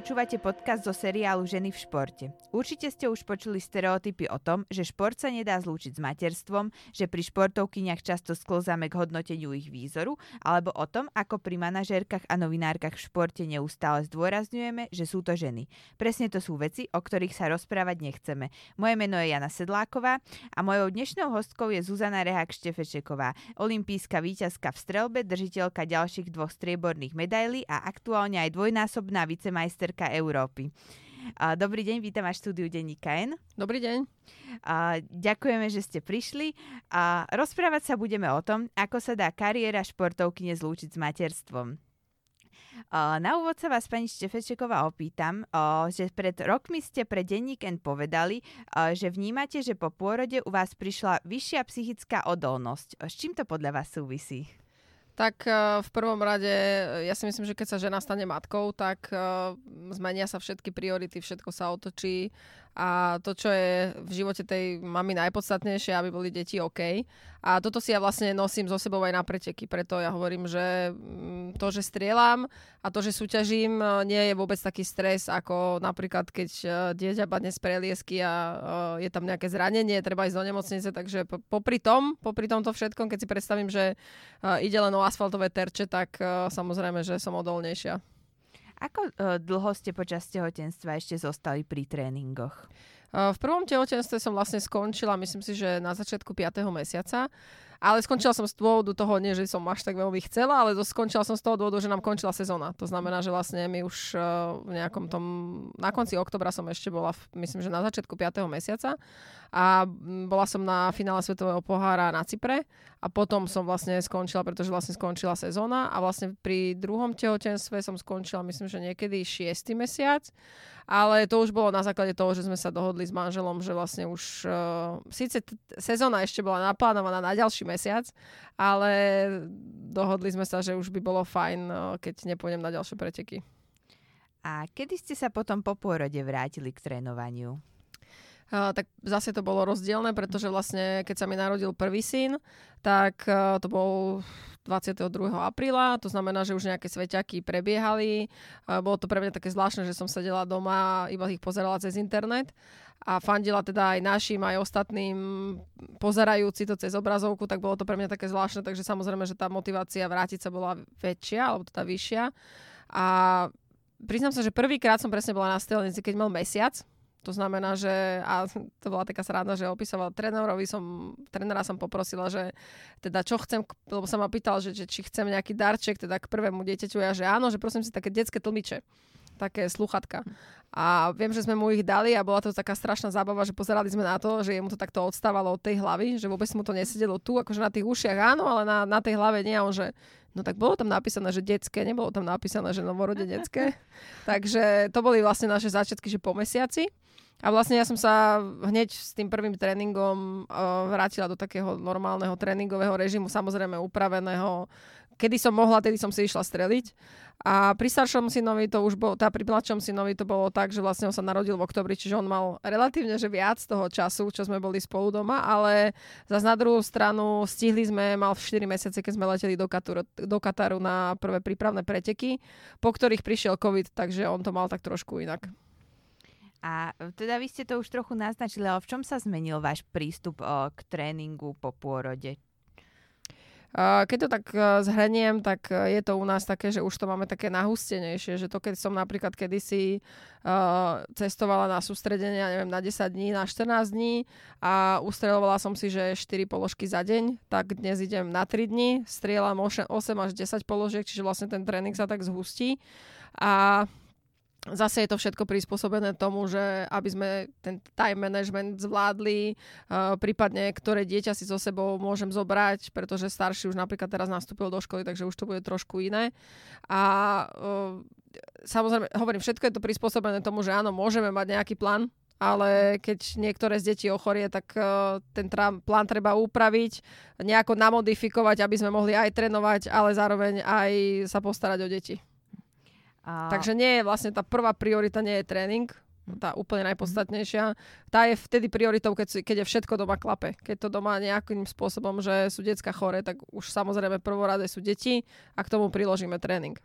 počúvate podcast zo seriálu Ženy v športe. Určite ste už počuli stereotypy o tom, že šport sa nedá zlúčiť s materstvom, že pri športovkyniach často sklzáme k hodnoteniu ich výzoru, alebo o tom, ako pri manažérkach a novinárkach v športe neustále zdôrazňujeme, že sú to ženy. Presne to sú veci, o ktorých sa rozprávať nechceme. Moje meno je Jana Sedláková a mojou dnešnou hostkou je Zuzana Rehak Štefečeková, olimpijská víťazka v strelbe, držiteľka ďalších dvoch strieborných medailí a aktuálne aj dvojnásobná vicemajsterka Európy. Dobrý deň, vítam až štúdiu Denníka N. Dobrý deň. Ďakujeme, že ste prišli. A rozprávať sa budeme o tom, ako sa dá kariéra športovky nezlúčiť s materstvom. Na úvod sa vás, pani Štefečeková, opýtam, že pred rokmi ste pre Denník N povedali, že vnímate, že po pôrode u vás prišla vyššia psychická odolnosť. S čím to podľa vás súvisí? Tak v prvom rade, ja si myslím, že keď sa žena stane matkou, tak zmenia sa všetky priority, všetko sa otočí a to, čo je v živote tej mamy najpodstatnejšie, aby boli deti OK. A toto si ja vlastne nosím zo sebou aj na preteky, preto ja hovorím, že mm, to, že strieľam a to, že súťažím, e, nie je vôbec taký stres, ako napríklad, keď e, dieťa padne z preliesky a e, je tam nejaké zranenie, treba ísť do nemocnice, takže popri tom, popri tomto všetkom, keď si predstavím, že ide len o asfaltové terče, tak samozrejme, že som odolnejšia. Ako uh, dlho ste počas tehotenstva ešte zostali pri tréningoch? Uh, v prvom tehotenstve som vlastne skončila, myslím si, že na začiatku 5. mesiaca. Ale skončila som z dôvodu toho, nie že som až tak veľmi chcela, ale skončila som z toho dôvodu, že nám končila sezóna. To znamená, že vlastne my už uh, v nejakom tom, na konci oktobra som ešte bola, v, myslím, že na začiatku 5. mesiaca a bola som na finále Svetového pohára na Cypre a potom som vlastne skončila, pretože vlastne skončila sezóna a vlastne pri druhom tehotenstve som skončila, myslím, že niekedy 6. mesiac ale to už bolo na základe toho, že sme sa dohodli s manželom, že vlastne už uh, síce t- sezóna ešte bola naplánovaná na ďalší mesiac, ale dohodli sme sa, že už by bolo fajn, uh, keď nepôjdem na ďalšie preteky. A kedy ste sa potom po pôrode vrátili k trénovaniu? Uh, tak zase to bolo rozdielne, pretože vlastne keď sa mi narodil prvý syn, tak uh, to bol 22. apríla, to znamená, že už nejaké sveťaky prebiehali. Bolo to pre mňa také zvláštne, že som sedela doma a iba ich pozerala cez internet a fandila teda aj našim, aj ostatným pozerajúci to cez obrazovku, tak bolo to pre mňa také zvláštne, takže samozrejme, že tá motivácia vrátiť sa bola väčšia, alebo teda vyššia. A priznám sa, že prvýkrát som presne bola na stelnici, keď mal mesiac, to znamená, že, a to bola taká sranda, že opísala trénerovi som, trénera som poprosila, že teda čo chcem, lebo sa ma pýtal, že, že či chcem nejaký darček teda k prvému dieťaťu, ja že áno, že prosím si také detské tlmiče také sluchatka. A viem, že sme mu ich dali a bola to taká strašná zábava, že pozerali sme na to, že mu to takto odstávalo od tej hlavy, že vôbec mu to nesedelo tu, akože na tých ušiach áno, ale na, na tej hlave nie. A on že, no tak bolo tam napísané, že detské, nebolo tam napísané, že novorodenecké. Takže to boli vlastne naše začiatky, že po mesiaci. A vlastne ja som sa hneď s tým prvým tréningom uh, vrátila do takého normálneho tréningového režimu, samozrejme upraveného. Kedy som mohla, tedy som si išla streliť. A pri staršom synovi to už bolo, teda pri mladšom synovi to bolo tak, že vlastne on sa narodil v oktobri, čiže on mal relatívne že viac toho času, čo sme boli spolu doma, ale zase na druhú stranu stihli sme, mal v 4 mesiace, keď sme leteli do Kataru, do Kataru na prvé prípravné preteky, po ktorých prišiel COVID, takže on to mal tak trošku inak. A teda vy ste to už trochu naznačili, ale v čom sa zmenil váš prístup o, k tréningu po pôrode? Keď to tak e, zhrniem, tak e, je to u nás také, že už to máme také nahustenejšie, že to keď som napríklad kedysi uh, cestovala na sústredenie, neviem, na 10 dní, na 14 dní a ustrelovala som si, že 4 položky za deň, tak dnes idem na 3 dní, strieľam 8 až 10 položiek, čiže vlastne ten tréning sa tak zhustí. A Zase je to všetko prispôsobené tomu, že aby sme ten time management zvládli, uh, prípadne ktoré dieťa si so sebou môžem zobrať, pretože starší už napríklad teraz nastúpil do školy, takže už to bude trošku iné. A uh, samozrejme, hovorím, všetko je to prispôsobené tomu, že áno, môžeme mať nejaký plán, ale keď niektoré z detí ochorie, tak uh, ten plán treba upraviť, nejako namodifikovať, aby sme mohli aj trénovať, ale zároveň aj sa postarať o deti. A... Takže nie je vlastne tá prvá priorita nie je tréning, tá úplne najpodstatnejšia. Tá je vtedy prioritou, keď, keď je všetko doma klape. Keď to doma nejakým spôsobom, že sú detská chore, tak už samozrejme prvoradé sú deti a k tomu priložíme tréning.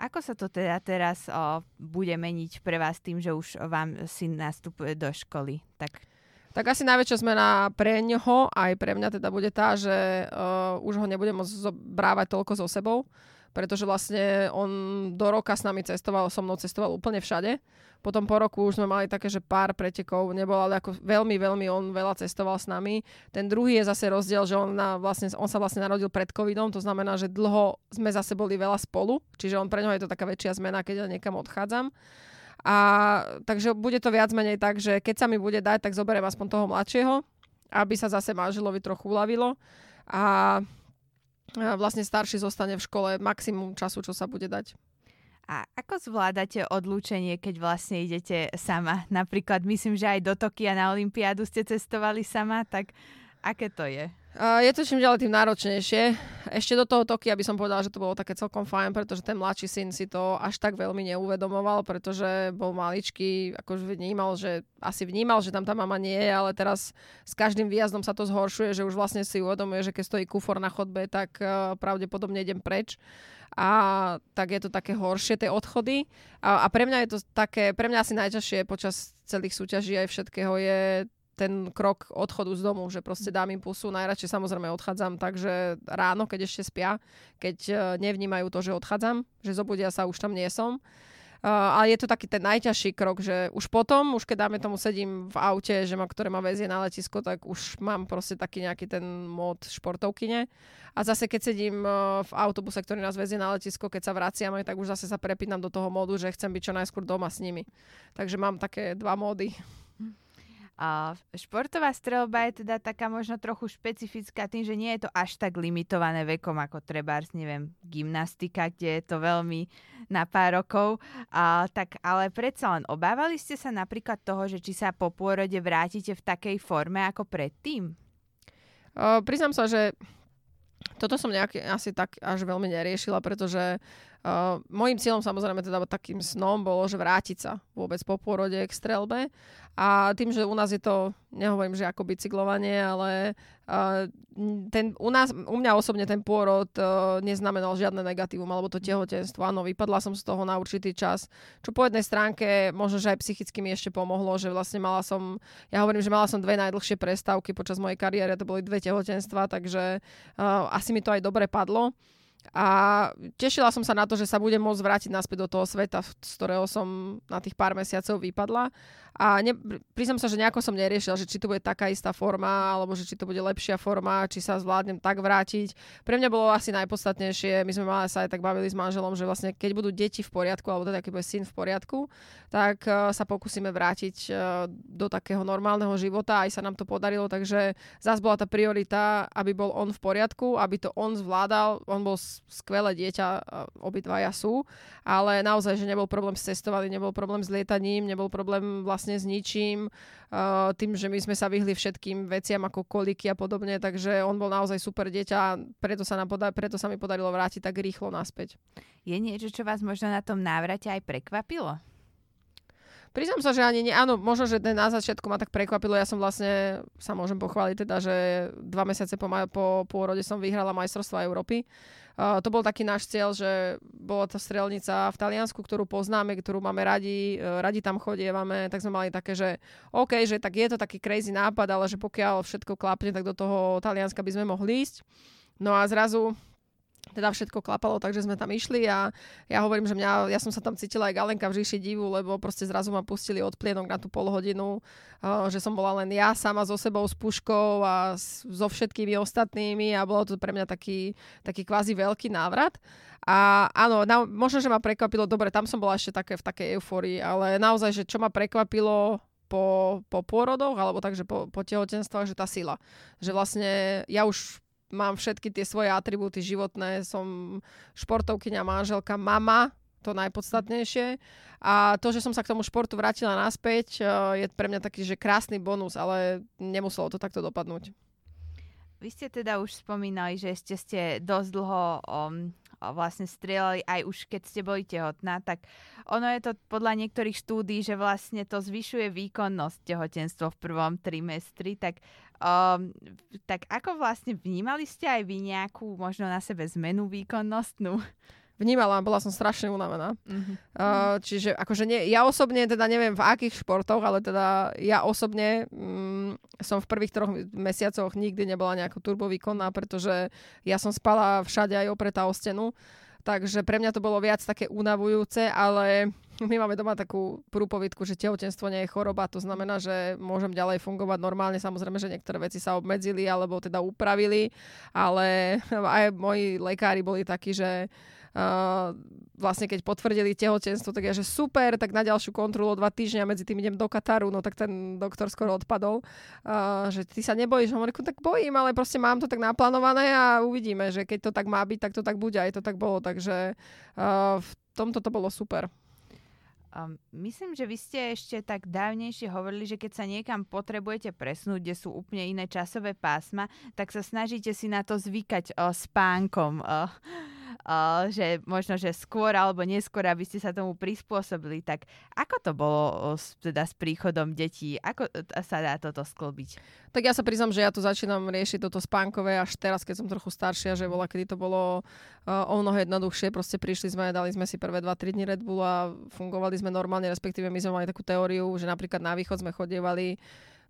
Ako sa to teda teraz o, bude meniť pre vás tým, že už vám syn nastupuje do školy? Tak tak asi najväčšia zmena pre ňoho, aj pre mňa teda bude tá, že uh, už ho nebudem môcť zobrávať toľko so sebou, pretože vlastne on do roka s nami cestoval, so mnou cestoval úplne všade. Potom po roku už sme mali také, že pár pretekov, nebol, ale ako veľmi, veľmi on veľa cestoval s nami. Ten druhý je zase rozdiel, že on, na, vlastne, on sa vlastne narodil pred covidom, to znamená, že dlho sme zase boli veľa spolu, čiže on pre ňoho je to taká väčšia zmena, keď ja niekam odchádzam. A takže bude to viac menej tak, že keď sa mi bude dať, tak zoberiem aspoň toho mladšieho, aby sa zase manželovi trochu uľavilo. A vlastne starší zostane v škole maximum času, čo sa bude dať. A ako zvládate odlúčenie, keď vlastne idete sama? Napríklad myslím, že aj do Tokia na Olympiádu ste cestovali sama, tak aké to je? Je to čím ďalej tým náročnejšie. Ešte do toho Tokia by som povedala, že to bolo také celkom fajn, pretože ten mladší syn si to až tak veľmi neuvedomoval, pretože bol maličký, akože vnímal, že asi vnímal, že tam tá mama nie je, ale teraz s každým výjazdom sa to zhoršuje, že už vlastne si uvedomuje, že keď stojí kufor na chodbe, tak uh, pravdepodobne idem preč a tak je to také horšie, tie odchody. A, a pre mňa je to také, pre mňa asi najťažšie počas celých súťaží aj všetkého je ten krok odchodu z domu, že proste dám im pusu. Najradšej samozrejme odchádzam takže ráno, keď ešte spia, keď e, nevnímajú to, že odchádzam, že zobudia sa, už tam nie som. Uh, ale je to taký ten najťažší krok, že už potom, už keď dáme tomu sedím v aute, že ma, ktoré ma vezie na letisko, tak už mám proste taký nejaký ten mód športovkyne. A zase keď sedím uh, v autobuse, ktorý nás vezie na letisko, keď sa vraciame, tak už zase sa prepínam do toho módu, že chcem byť čo najskôr doma s nimi. Takže mám také dva módy. A športová strelba je teda taká možno trochu špecifická tým, že nie je to až tak limitované vekom ako treba, neviem, gymnastika, kde je to veľmi na pár rokov. A, tak, ale predsa len obávali ste sa napríklad toho, že či sa po pôrode vrátite v takej forme ako predtým? Uh, priznám sa, že toto som nejak asi tak až veľmi neriešila, pretože Uh, mojím cieľom samozrejme teda takým snom bolo, že vrátiť sa vôbec po pôrode k strelbe a tým, že u nás je to, nehovorím, že ako bicyklovanie, ale uh, ten, u, nás, u mňa osobne ten pôrod uh, neznamenal žiadne negatívum, alebo to tehotenstvo. Áno, vypadla som z toho na určitý čas, čo po jednej stránke možno, že aj psychicky mi ešte pomohlo, že vlastne mala som, ja hovorím, že mala som dve najdlhšie prestávky počas mojej kariéry, to boli dve tehotenstva, takže uh, asi mi to aj dobre padlo. A tešila som sa na to, že sa budem môcť vrátiť naspäť do toho sveta, z ktorého som na tých pár mesiacov vypadla. A ne, priznám sa, že nejako som neriešila, že či to bude taká istá forma, alebo že či to bude lepšia forma, či sa zvládnem tak vrátiť. Pre mňa bolo asi najpodstatnejšie, my sme mali sa aj tak bavili s manželom, že vlastne keď budú deti v poriadku, alebo teda keď bude syn v poriadku, tak uh, sa pokúsime vrátiť uh, do takého normálneho života. Aj sa nám to podarilo, takže zás bola tá priorita, aby bol on v poriadku, aby to on zvládal. On bol skvelé dieťa, obidvaja sú, ale naozaj, že nebol problém s cestovaním, nebol problém s lietaním, nebol problém vlastne s ničím, uh, tým, že my sme sa vyhli všetkým veciam ako koliky a podobne, takže on bol naozaj super dieťa, preto sa, nám poda- preto sa mi podarilo vrátiť tak rýchlo naspäť. Je niečo, čo vás možno na tom návrate aj prekvapilo? Priznám sa, že ani nie. Áno, možno, že na začiatku ma tak prekvapilo. Ja som vlastne, sa môžem pochváliť teda, že dva mesiace po, po pôrode som vyhrala majstrovstvo Európy. To bol taký náš cieľ, že bola to strelnica v Taliansku, ktorú poznáme, ktorú máme radi, uh, radi tam chodievame, tak sme mali také, že OK, že tak je to taký crazy nápad, ale že pokiaľ všetko klapne, tak do toho Talianska by sme mohli ísť. No a zrazu teda všetko klapalo, takže sme tam išli a ja hovorím, že mňa, ja som sa tam cítila aj Galenka v říši divu, lebo proste zrazu ma pustili od plienok na tú polhodinu, že som bola len ja sama so sebou s puškou a so všetkými ostatnými a bolo to pre mňa taký, taký kvázi veľký návrat. A áno, na, možno, že ma prekvapilo, dobre, tam som bola ešte také, v takej euforii, ale naozaj, že čo ma prekvapilo po, po pôrodoch, alebo takže po, po tehotenstvách, že tá sila. Že vlastne ja už mám všetky tie svoje atribúty životné, som športovkyňa, manželka, mama, to najpodstatnejšie. A to, že som sa k tomu športu vrátila naspäť, eh, je pre mňa taký, že krásny bonus, ale nemuselo to takto dopadnúť. Vy ste teda už spomínali, že ste, ste dosť dlho um, vlastne strieľali aj už keď ste boli tehotná, tak ono je to podľa niektorých štúdí, že vlastne to zvyšuje výkonnosť tehotenstvo v prvom trimestri, tak, um, tak ako vlastne vnímali ste aj vy nejakú možno na sebe zmenu výkonnostnú? vnímala, bola som strašne unavená. Mm-hmm. Uh, čiže akože nie, ja osobne teda neviem v akých športoch, ale teda ja osobne mm, som v prvých troch mesiacoch nikdy nebola nejako turbovýkonná, pretože ja som spala všade aj opretá o stenu. Takže pre mňa to bolo viac také unavujúce, ale my máme doma takú prúpovidku, že tehotenstvo nie je choroba, to znamená, že môžem ďalej fungovať normálne. Samozrejme, že niektoré veci sa obmedzili alebo teda upravili, ale aj moji lekári boli takí, že Uh, vlastne keď potvrdili tehotenstvo, tak ja, že super, tak na ďalšiu kontrolu o dva týždňa medzi tým idem do Kataru, no tak ten doktor skoro odpadol, uh, že ty sa nebojíš, hovorím, tak bojím, ale proste mám to tak naplánované a uvidíme, že keď to tak má byť, tak to tak bude, aj to tak bolo, takže uh, v tomto to bolo super. Um, myslím, že vy ste ešte tak dávnejšie hovorili, že keď sa niekam potrebujete presnúť, kde sú úplne iné časové pásma, tak sa snažíte si na to zvykať o, spánkom. O že možno, že skôr alebo neskôr, aby ste sa tomu prispôsobili. Tak ako to bolo uh, teda s príchodom detí? Ako sa dá toto sklbiť? Tak ja sa priznam, že ja tu začínam riešiť toto spánkové až teraz, keď som trochu staršia, že bola, kedy to bolo uh, o mnoho jednoduchšie. Proste prišli sme, dali sme si prvé 2-3 dní Red Bull a fungovali sme normálne, respektíve my sme mali takú teóriu, že napríklad na východ sme chodievali,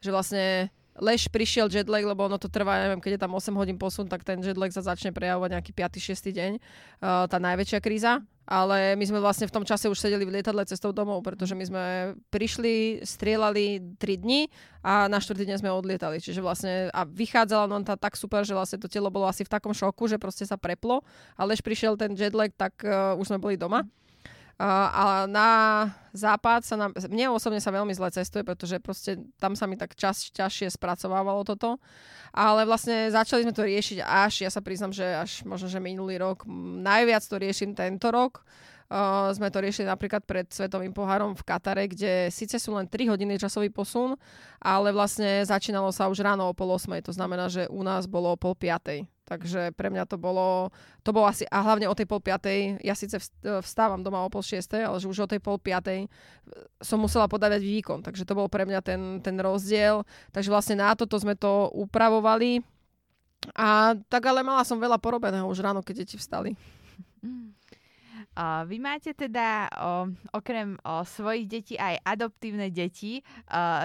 že vlastne lež prišiel jetlag, lebo ono to trvá, neviem, keď je tam 8 hodín posun, tak ten jetlag sa začne prejavovať nejaký 5. 6. deň, uh, tá najväčšia kríza. Ale my sme vlastne v tom čase už sedeli v lietadle cestou domov, pretože my sme prišli, strieľali 3 dni a na 4. deň sme odlietali. Čiže vlastne a vychádzala nám tá tak super, že vlastne to telo bolo asi v takom šoku, že proste sa preplo. Ale lež prišiel ten jetlag, tak uh, už sme boli doma. A na západ sa nám, mne osobne sa veľmi zle cestuje, pretože proste tam sa mi tak čas, ťažšie spracovávalo toto. Ale vlastne začali sme to riešiť až, ja sa priznam, že až možno, že minulý rok, najviac to riešim tento rok. Uh, sme to riešili napríklad pred Svetovým pohárom v Katare, kde síce sú len 3 hodiny časový posun, ale vlastne začínalo sa už ráno o pol 8. To znamená, že u nás bolo o pol 5. Takže pre mňa to bolo, to bolo asi, a hlavne o tej pol piatej, ja síce vstávam doma o pol šiestej, ale že už o tej pol piatej e, som musela podávať výkon, takže to bol pre mňa ten, ten rozdiel. Takže vlastne na toto sme to upravovali. A tak ale mala som veľa porobeného už ráno, keď deti vstali. Uh, vy máte teda uh, okrem uh, svojich detí aj adoptívne deti,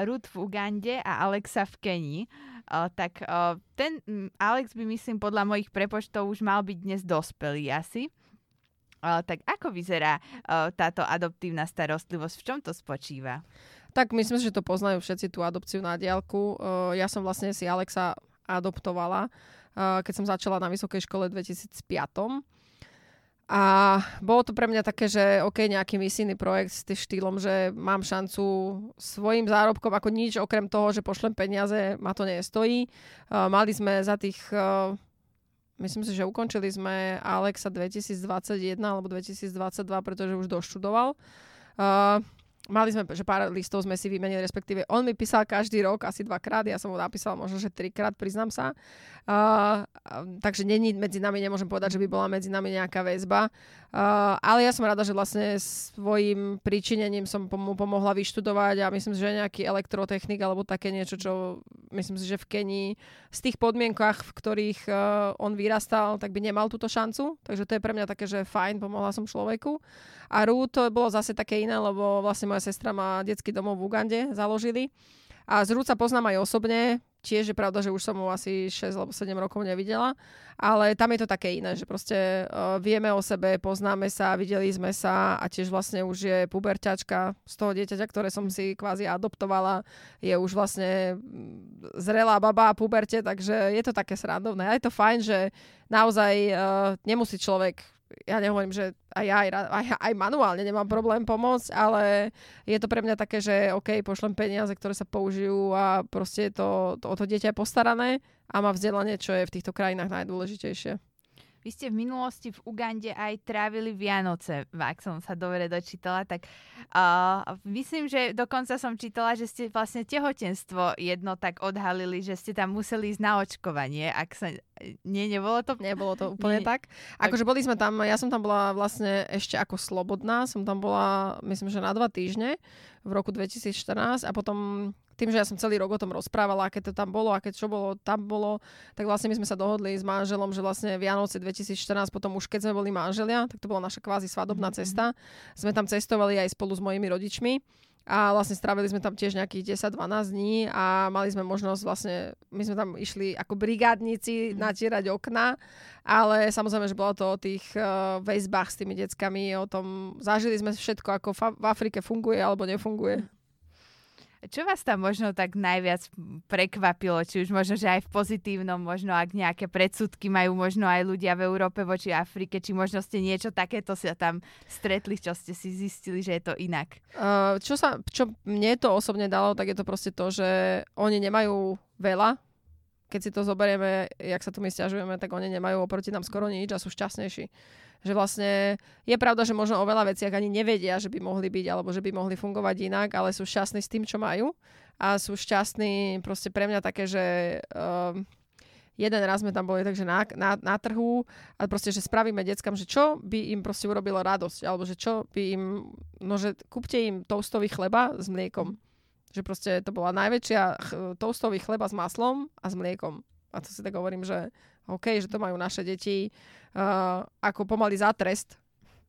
Ruth v Ugande a Alexa v Kenii. Tak ten Alex by myslím podľa mojich prepočtov už mal byť dnes dospelý asi. Tak ako vyzerá táto adoptívna starostlivosť? V čom to spočíva? Tak myslím, že to poznajú všetci tú adopciu na diálku. Ja som vlastne si Alexa adoptovala, keď som začala na vysokej škole v 2005. A bolo to pre mňa také, že OK, nejaký misijný projekt s tým štýlom, že mám šancu svojim zárobkom, ako nič okrem toho, že pošlem peniaze, ma to nestojí. Uh, mali sme za tých, uh, myslím si, že ukončili sme Alexa 2021 alebo 2022, pretože už doštudoval. Uh, mali sme, že pár listov sme si vymenili, respektíve on mi písal každý rok asi dvakrát, ja som mu napísala možno, že trikrát, priznám sa. Uh, takže není medzi nami, nemôžem povedať, že by bola medzi nami nejaká väzba. Uh, ale ja som rada, že vlastne svojim príčinením som mu pomohla vyštudovať a myslím si, že nejaký elektrotechnik alebo také niečo, čo myslím si, že v Kenii z tých podmienkach, v ktorých uh, on vyrastal, tak by nemal túto šancu. Takže to je pre mňa také, že fajn, pomohla som človeku. A Rú to bolo zase také iné, lebo vlastne moja sestra má detský domov v Ugande, založili. A z Rúd sa poznám aj osobne, tiež je pravda, že už som ho asi 6 alebo 7 rokov nevidela, ale tam je to také iné, že proste uh, vieme o sebe, poznáme sa, videli sme sa a tiež vlastne už je puberťačka z toho dieťaťa, ktoré som si kvázi adoptovala, je už vlastne mm, zrelá baba a puberte, takže je to také srandovné. A je to fajn, že naozaj uh, nemusí človek ja nehovorím, že aj ja aj, aj, aj manuálne nemám problém pomôcť, ale je to pre mňa také, že OK, pošlem peniaze, ktoré sa použijú a proste to, to, o to dieťa je postarané a má vzdelanie, čo je v týchto krajinách najdôležitejšie. Vy ste v minulosti v Ugande aj trávili Vianoce, ak som sa dobre dočítala, tak uh, myslím, že dokonca som čítala, že ste vlastne tehotenstvo jedno tak odhalili, že ste tam museli ísť na očkovanie, ak sa... Nie, nebolo to? Nebolo to úplne nie, tak. Akože boli sme tam, ja som tam bola vlastne ešte ako slobodná, som tam bola, myslím, že na dva týždne v roku 2014 a potom tým, že ja som celý rok o tom rozprávala, aké to tam bolo, aké čo bolo, tam bolo, tak vlastne my sme sa dohodli s manželom, že vlastne Vianoce 2014, potom už keď sme boli manželia, tak to bola naša kvázi svadobná mm-hmm. cesta. Sme tam cestovali aj spolu s mojimi rodičmi a vlastne strávili sme tam tiež nejakých 10-12 dní a mali sme možnosť vlastne, my sme tam išli ako brigádnici mm. natierať okna, ale samozrejme, že bolo to o tých uh, väzbách s tými deckami, o tom, zažili sme všetko, ako fa- v Afrike funguje alebo nefunguje. Čo vás tam možno tak najviac prekvapilo? Či už možno, že aj v pozitívnom, možno ak nejaké predsudky majú možno aj ľudia v Európe voči Afrike, či možno ste niečo takéto sa tam stretli, čo ste si zistili, že je to inak? Uh, čo, sa, čo mne to osobne dalo, tak je to proste to, že oni nemajú veľa, keď si to zoberieme, jak sa tu my stiažujeme, tak oni nemajú oproti nám skoro nič a sú šťastnejší. Že vlastne je pravda, že možno o veľa veciach ani nevedia, že by mohli byť alebo že by mohli fungovať inak, ale sú šťastní s tým, čo majú a sú šťastní proste pre mňa také, že uh, jeden raz sme tam boli takže na, na, na trhu a proste, že spravíme deckám, že čo by im proste urobilo radosť, alebo že čo by im, no že kúpte im toastový chleba s mliekom. Že proste to bola najväčšia ch- toastový chleba s maslom a s mliekom. A to si tak hovorím, že OK, že to majú naše deti uh, ako pomaly za trest,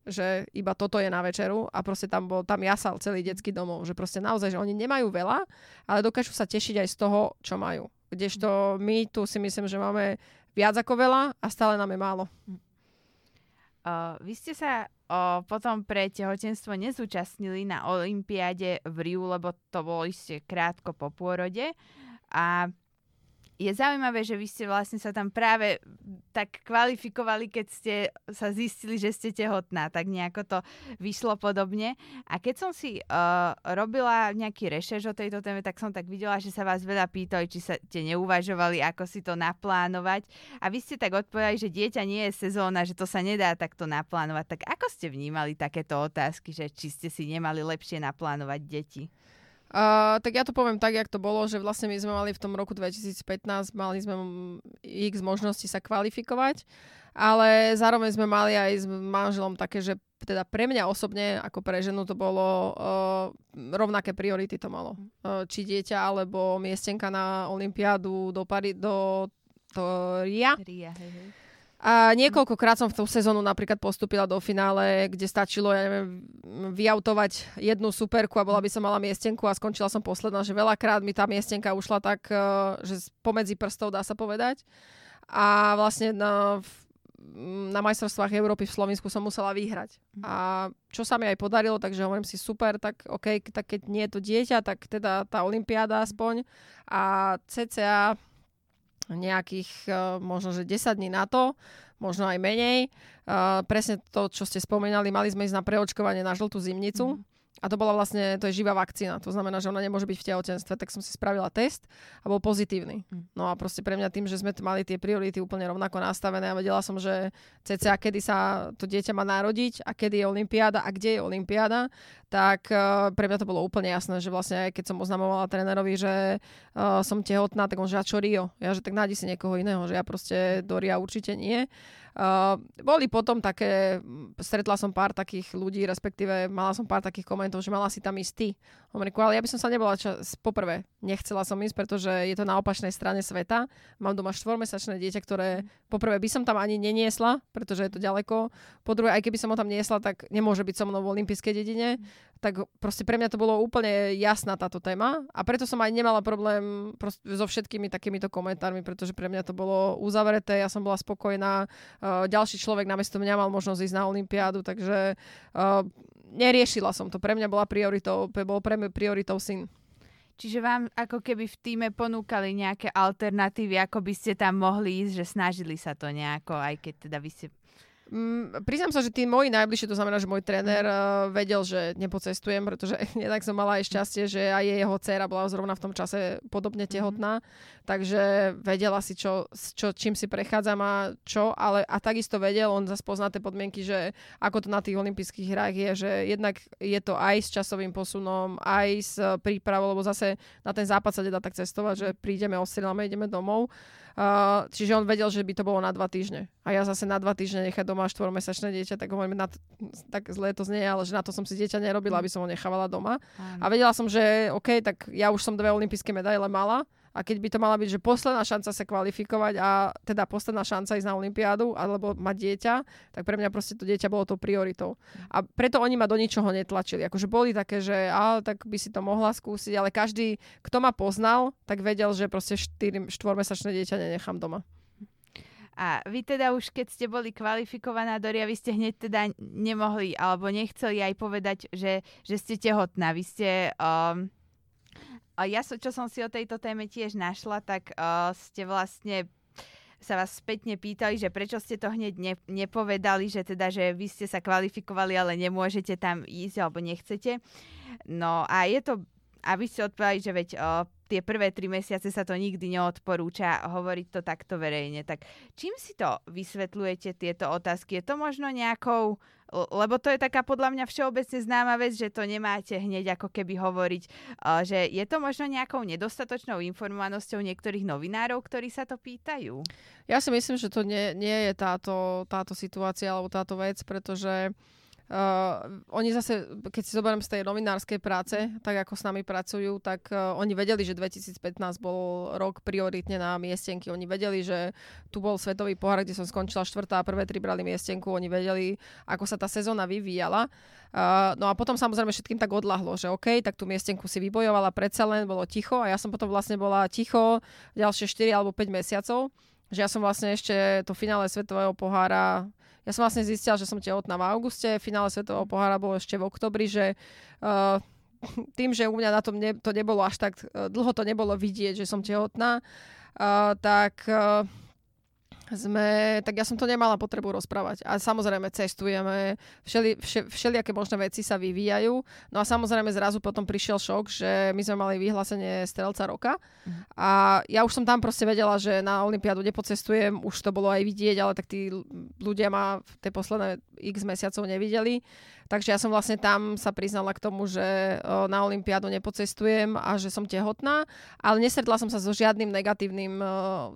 že iba toto je na večeru a proste tam bol, tam jasal celý detský domov, že proste naozaj, že oni nemajú veľa, ale dokážu sa tešiť aj z toho, čo majú. Kdežto my tu si myslím, že máme viac ako veľa a stále nám je málo. Uh, vy ste sa uh, potom pre tehotenstvo nezúčastnili na Olympiáde v Riu, lebo to bolo ešte krátko po pôrode. A je zaujímavé, že vy ste vlastne sa tam práve tak kvalifikovali, keď ste sa zistili, že ste tehotná, tak nejako to vyšlo podobne. A keď som si uh, robila nejaký rešerš o tejto téme, tak som tak videla, že sa vás veľa pýtali, či sa ste neuvažovali, ako si to naplánovať. A vy ste tak odpovedali, že dieťa nie je sezóna, že to sa nedá takto naplánovať. Tak ako ste vnímali takéto otázky, že či ste si nemali lepšie naplánovať deti? Uh, tak ja to poviem tak, jak to bolo, že vlastne my sme mali v tom roku 2015, mali sme x možností sa kvalifikovať, ale zároveň sme mali aj s manželom také, že teda pre mňa osobne, ako pre ženu to bolo uh, rovnaké priority to malo. Uh, či dieťa, alebo miestenka na Olympiádu do, Pari- do, do Ria. Ria hej, hej. A niekoľkokrát som v tú sezónu napríklad postupila do finále, kde stačilo, ja neviem, vyautovať jednu superku a bola by som mala miestenku a skončila som posledná, že veľakrát mi tá miestenka ušla tak, eh, že pomedzi prstov dá sa povedať. A vlastne na, na majstrovstvách Európy v Slovensku som musela vyhrať. Mhm. A čo sa mi aj podarilo, takže hovorím si super, tak OK, tak keď nie je to dieťa, tak teda tá olympiáda aspoň. A cca nejakých uh, možno, že 10 dní na to, možno aj menej. Uh, presne to, čo ste spomínali, mali sme ísť na preočkovanie na žltú zimnicu. Mm. A to bola vlastne, to je živá vakcína, to znamená, že ona nemôže byť v tehotenstve, tak som si spravila test a bol pozitívny. Mm. No a proste pre mňa tým, že sme mali tie priority úplne rovnako nastavené a vedela som, že cca kedy sa to dieťa má narodiť a kedy je olympiáda a kde je olympiáda, tak uh, pre mňa to bolo úplne jasné, že vlastne keď som oznamovala trénerovi, že uh, som tehotná, tak on že a čo Rio? Ja že tak nájdi si niekoho iného, že ja proste do Ria určite nie. Uh, boli potom také, stretla som pár takých ľudí, respektíve mala som pár takých komentov, že mala si tam ísť ty. Hovorím, ale ja by som sa nebola čas, poprvé, nechcela som ísť, pretože je to na opačnej strane sveta. Mám doma štvormesačné dieťa, ktoré poprvé by som tam ani neniesla, pretože je to ďaleko. Po druhé, aj keby som ho tam niesla, tak nemôže byť so mnou v olympijskej dedine. Tak proste pre mňa to bolo úplne jasná táto téma a preto som aj nemala problém so všetkými takýmito komentármi, pretože pre mňa to bolo uzavreté, ja som bola spokojná uh, ďalší človek namiesto mňa mal možnosť ísť na Olympiádu, takže uh, neriešila som to. Pre mňa bola prioritou, bol pre mňa prioritou syn. Čiže vám ako keby v týme ponúkali nejaké alternatívy, ako by ste tam mohli ísť, že snažili sa to nejako, aj keď teda vy ste Mm, priznám sa, že tí moji najbližšie, to znamená, že môj tréner uh, vedel, že nepocestujem, pretože jednak som mala aj šťastie, že aj jeho dcéra bola zrovna v tom čase podobne mhm. tehotná, mm-hmm. takže vedela si, čo, čo, čím si prechádzam a čo, ale a takisto vedel, on zase pozná tie podmienky, že ako to na tých olympijských hrách je, že jednak je to aj s časovým posunom, aj s prípravou, lebo zase na ten západ sa nedá tak cestovať, že prídeme, ostrieľame, ideme domov. Uh, čiže on vedel, že by to bolo na dva týždne. A ja zase na dva týždne nechať doma štvormesačné dieťa, tak hovorím, na to, tak zle to znie, ale že na to som si dieťa nerobila, aby som ho nechávala doma. Áno. A vedela som, že OK, tak ja už som dve olympijské medaile mala, a keď by to mala byť, že posledná šanca sa kvalifikovať a teda posledná šanca ísť na Olympiádu alebo mať dieťa, tak pre mňa proste to dieťa bolo tou prioritou. A preto oni ma do ničoho netlačili. Akože boli také, že á, tak by si to mohla skúsiť, ale každý, kto ma poznal, tak vedel, že proste 4, 4-mesačné dieťa nenechám doma. A vy teda už, keď ste boli kvalifikovaná Doria, vy ste hneď teda nemohli alebo nechceli aj povedať, že, že ste tehotná. Vy ste um, ja, čo som si o tejto téme tiež našla, tak uh, ste vlastne sa vás spätne pýtali, že prečo ste to hneď ne, nepovedali, že teda, že vy ste sa kvalifikovali, ale nemôžete tam ísť alebo nechcete. No a je to, a vy ste odpovedali, že veď uh, tie prvé tri mesiace sa to nikdy neodporúča hovoriť to takto verejne. Tak čím si to vysvetľujete, tieto otázky? Je to možno nejakou lebo to je taká podľa mňa všeobecne známa vec, že to nemáte hneď ako keby hovoriť, že je to možno nejakou nedostatočnou informovanosťou niektorých novinárov, ktorí sa to pýtajú? Ja si myslím, že to nie, nie je táto, táto situácia alebo táto vec, pretože oni zase, keď si zoberiem z tej novinárskej práce, tak ako s nami pracujú, tak uh, oni vedeli, že 2015 bol rok prioritne na miestenky. Oni vedeli, že tu bol svetový pohár, kde som skončila štvrtá a prvé tri brali miestenku. Oni vedeli, ako sa tá sezóna vyvíjala. Uh, no a potom samozrejme všetkým tak odlahlo, že OK, tak tú miestenku si vybojovala predsa len, bolo ticho a ja som potom vlastne bola ticho ďalšie 4 alebo 5 mesiacov že ja som vlastne ešte to finále svetového pohára ja som vlastne zistila, že som tehotná v auguste, finále Svetového pohára bolo ešte v oktobri, že uh, tým, že u mňa na tom ne, to nebolo až tak uh, dlho to nebolo vidieť, že som tehotná, uh, tak uh, sme, tak ja som to nemala potrebu rozprávať. A samozrejme cestujeme, všeli, vše, všelijaké možné veci sa vyvíjajú. No a samozrejme zrazu potom prišiel šok, že my sme mali vyhlásenie strelca roka. Mm. A ja už som tam proste vedela, že na Olympiádu nepocestujem, už to bolo aj vidieť, ale tak tí ľudia ma tie posledné x mesiacov nevideli. Takže ja som vlastne tam sa priznala k tomu, že na Olympiádu nepocestujem a že som tehotná, ale nesredla som sa so žiadnym negatívnym,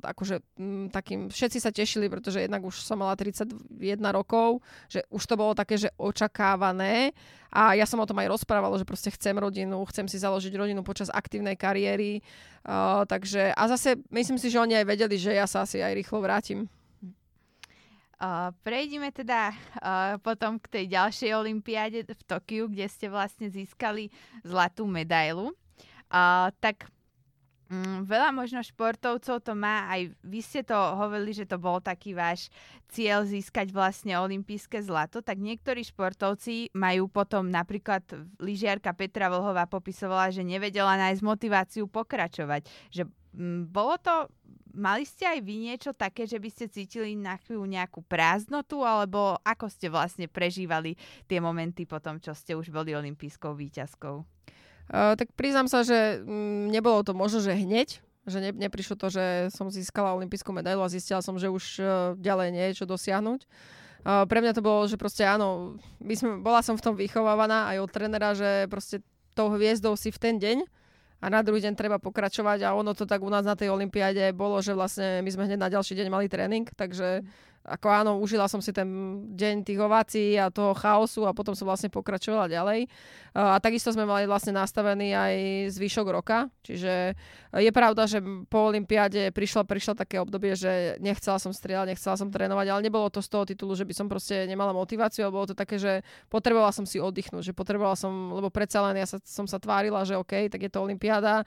akože takým, všetci sa tešili, pretože jednak už som mala 31 rokov, že už to bolo také, že očakávané a ja som o tom aj rozprávala, že proste chcem rodinu, chcem si založiť rodinu počas aktívnej kariéry, takže a zase myslím si, že oni aj vedeli, že ja sa asi aj rýchlo vrátim. Uh, prejdime teda uh, potom k tej ďalšej olympiáde v Tokiu, kde ste vlastne získali zlatú medailu. Uh, tak um, veľa možno športovcov to má, aj vy ste to hovorili, že to bol taký váš cieľ získať vlastne olympijské zlato, tak niektorí športovci majú potom napríklad lyžiarka Petra Vlhová popisovala, že nevedela nájsť motiváciu pokračovať. Že um, bolo to Mali ste aj vy niečo také, že by ste cítili na chvíľu nejakú prázdnotu, alebo ako ste vlastne prežívali tie momenty po tom, čo ste už boli olympijskou výťazkou? Uh, tak priznám sa, že mm, nebolo to možno, že hneď, že ne, neprišlo to, že som získala olympijskú medailu a zistila som, že už uh, ďalej nie je čo dosiahnuť. Uh, pre mňa to bolo, že proste áno, my sme, bola som v tom vychovávaná aj od trenera, že proste tou hviezdou si v ten deň a na druhý deň treba pokračovať a ono to tak u nás na tej olympiáde bolo, že vlastne my sme hneď na ďalší deň mali tréning, takže ako áno, užila som si ten deň tých ovácií a toho chaosu a potom som vlastne pokračovala ďalej. A takisto sme mali vlastne nastavený aj zvyšok roka, čiže je pravda, že po Olympiáde prišlo, prišlo také obdobie, že nechcela som strieľať, nechcela som trénovať, ale nebolo to z toho titulu, že by som proste nemala motiváciu, ale bolo to také, že potrebovala som si oddychnúť, že potrebovala som, lebo predsa len ja sa, som sa tvárila, že OK, tak je to Olympiáda,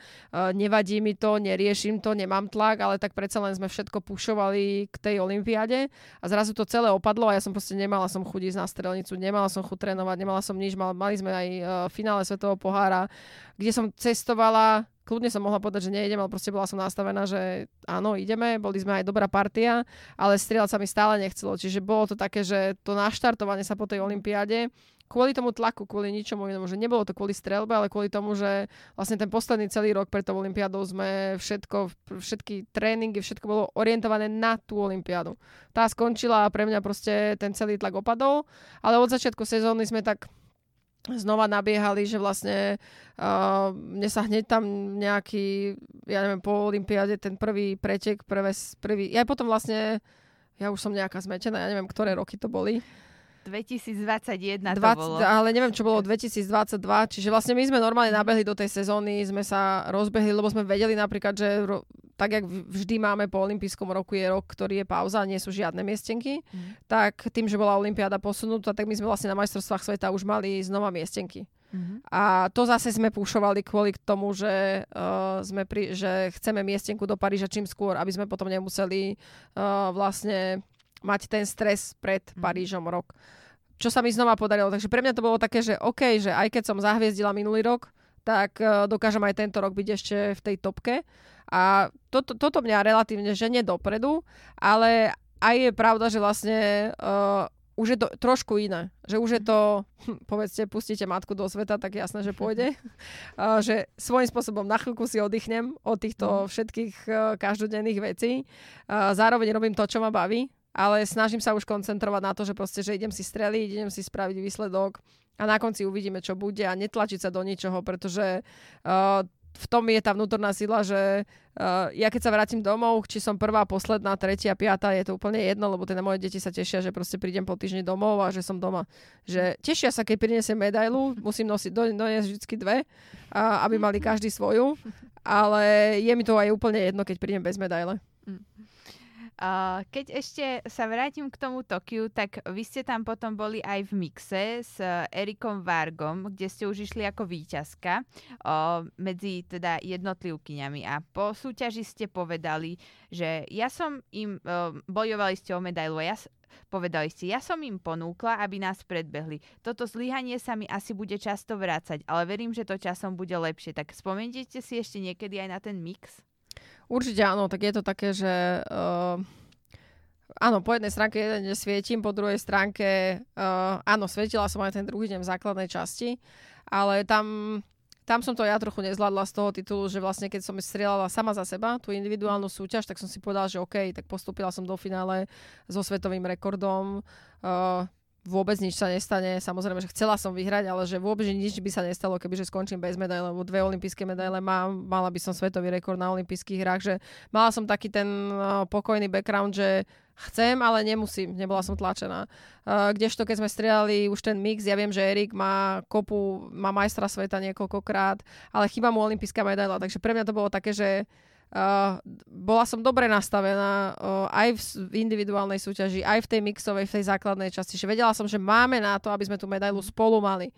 nevadí mi to, neriešim to, nemám tlak, ale tak predsa len sme všetko pušovali k tej Olympiáde a zrazu to celé opadlo a ja som proste nemala som chuť ísť na strelnicu, nemala som chuť trénovať, nemala som nič, mal, mali sme aj uh, finále Svetového pohára, kde som cestovala, kľudne som mohla povedať, že nejdem, ale proste bola som nastavená, že áno, ideme, boli sme aj dobrá partia, ale strieľať sa mi stále nechcelo. Čiže bolo to také, že to naštartovanie sa po tej olympiáde kvôli tomu tlaku, kvôli ničomu inému, že nebolo to kvôli strelbe, ale kvôli tomu, že vlastne ten posledný celý rok pred tou olympiádou sme všetko, všetky tréningy, všetko bolo orientované na tú olympiádu. Tá skončila a pre mňa proste ten celý tlak opadol, ale od začiatku sezóny sme tak znova nabiehali, že vlastne uh, mne sa hneď tam nejaký, ja neviem, po Olympiáde ten prvý pretek, prvé, prvý, ja potom vlastne, ja už som nejaká zmetená, ja neviem, ktoré roky to boli. 2021 to 20, bolo. Ale neviem, čo bolo 2022. Čiže vlastne my sme normálne nabehli do tej sezóny, sme sa rozbehli, lebo sme vedeli napríklad, že ro, tak, jak vždy máme po olympijskom roku, je rok, ktorý je pauza, nie sú žiadne miestenky, mm. tak tým, že bola olympiáda posunutá, tak my sme vlastne na majstrovstvách sveta už mali znova miestenky. Mm-hmm. A to zase sme púšovali kvôli tomu, že, uh, sme pri, že chceme miestenku do Paríža čím skôr, aby sme potom nemuseli uh, vlastne mať ten stres pred mm-hmm. Parížom rok. Čo sa mi znova podarilo. Takže pre mňa to bolo také, že OK, že aj keď som zahviezdila minulý rok, tak uh, dokážem aj tento rok byť ešte v tej topke. A toto, toto mňa relatívne ženie dopredu, ale aj je pravda, že vlastne uh, už je to trošku iné. Že už je to, hm, povedzte, pustíte matku do sveta, tak jasné, že pôjde. Uh, že svojím spôsobom na chvíľku si oddychnem od týchto mhm. všetkých každodenných vecí. Zároveň robím to, čo ma baví, ale snažím sa už koncentrovať na to, že proste, že idem si streliť, idem si spraviť výsledok a na konci uvidíme, čo bude a netlačiť sa do ničoho, pretože uh, v tom je tá vnútorná sila, že uh, ja keď sa vrátim domov, či som prvá, posledná, tretia, piata, je to úplne jedno, lebo teda moje deti sa tešia, že proste prídem po týždni domov a že som doma. Že tešia sa, keď prinesem medailu, musím nosiť, do, doniesť vždy dve, uh, aby mali každý svoju, ale je mi to aj úplne jedno, keď prídem bez medaile. Keď ešte sa vrátim k tomu Tokiu, tak vy ste tam potom boli aj v mixe s uh, Erikom Vargom, kde ste už išli ako víťazka uh, medzi teda jednotlivkyňami a po súťaži ste povedali, že ja som im, uh, bojovali ste o medailu ja, Povedali ste, ja som im ponúkla, aby nás predbehli. Toto zlyhanie sa mi asi bude často vrácať, ale verím, že to časom bude lepšie. Tak spomeniete si ešte niekedy aj na ten mix? Určite áno, tak je to také, že uh, áno, po jednej stránke jeden deň svietim, po druhej stránke uh, áno, svietila som aj ten druhý deň v základnej časti, ale tam, tam som to ja trochu nezvládla z toho titulu, že vlastne keď som strieľala sama za seba, tú individuálnu súťaž, tak som si povedala, že OK, tak postúpila som do finále so svetovým rekordom. Uh, vôbec nič sa nestane. Samozrejme, že chcela som vyhrať, ale že vôbec nič by sa nestalo, kebyže skončím bez medaile, lebo dve olympijské medaile mám, mala by som svetový rekord na olympijských hrách, že mala som taký ten uh, pokojný background, že chcem, ale nemusím, nebola som tlačená. Uh, kdežto keď sme strieľali už ten mix, ja viem, že Erik má kopu, má majstra sveta niekoľkokrát, ale chýba mu olympijská medaila, takže pre mňa to bolo také, že Uh, bola som dobre nastavená uh, aj v individuálnej súťaži, aj v tej mixovej, v tej základnej časti. Že vedela som, že máme na to, aby sme tú medailu spolu mali.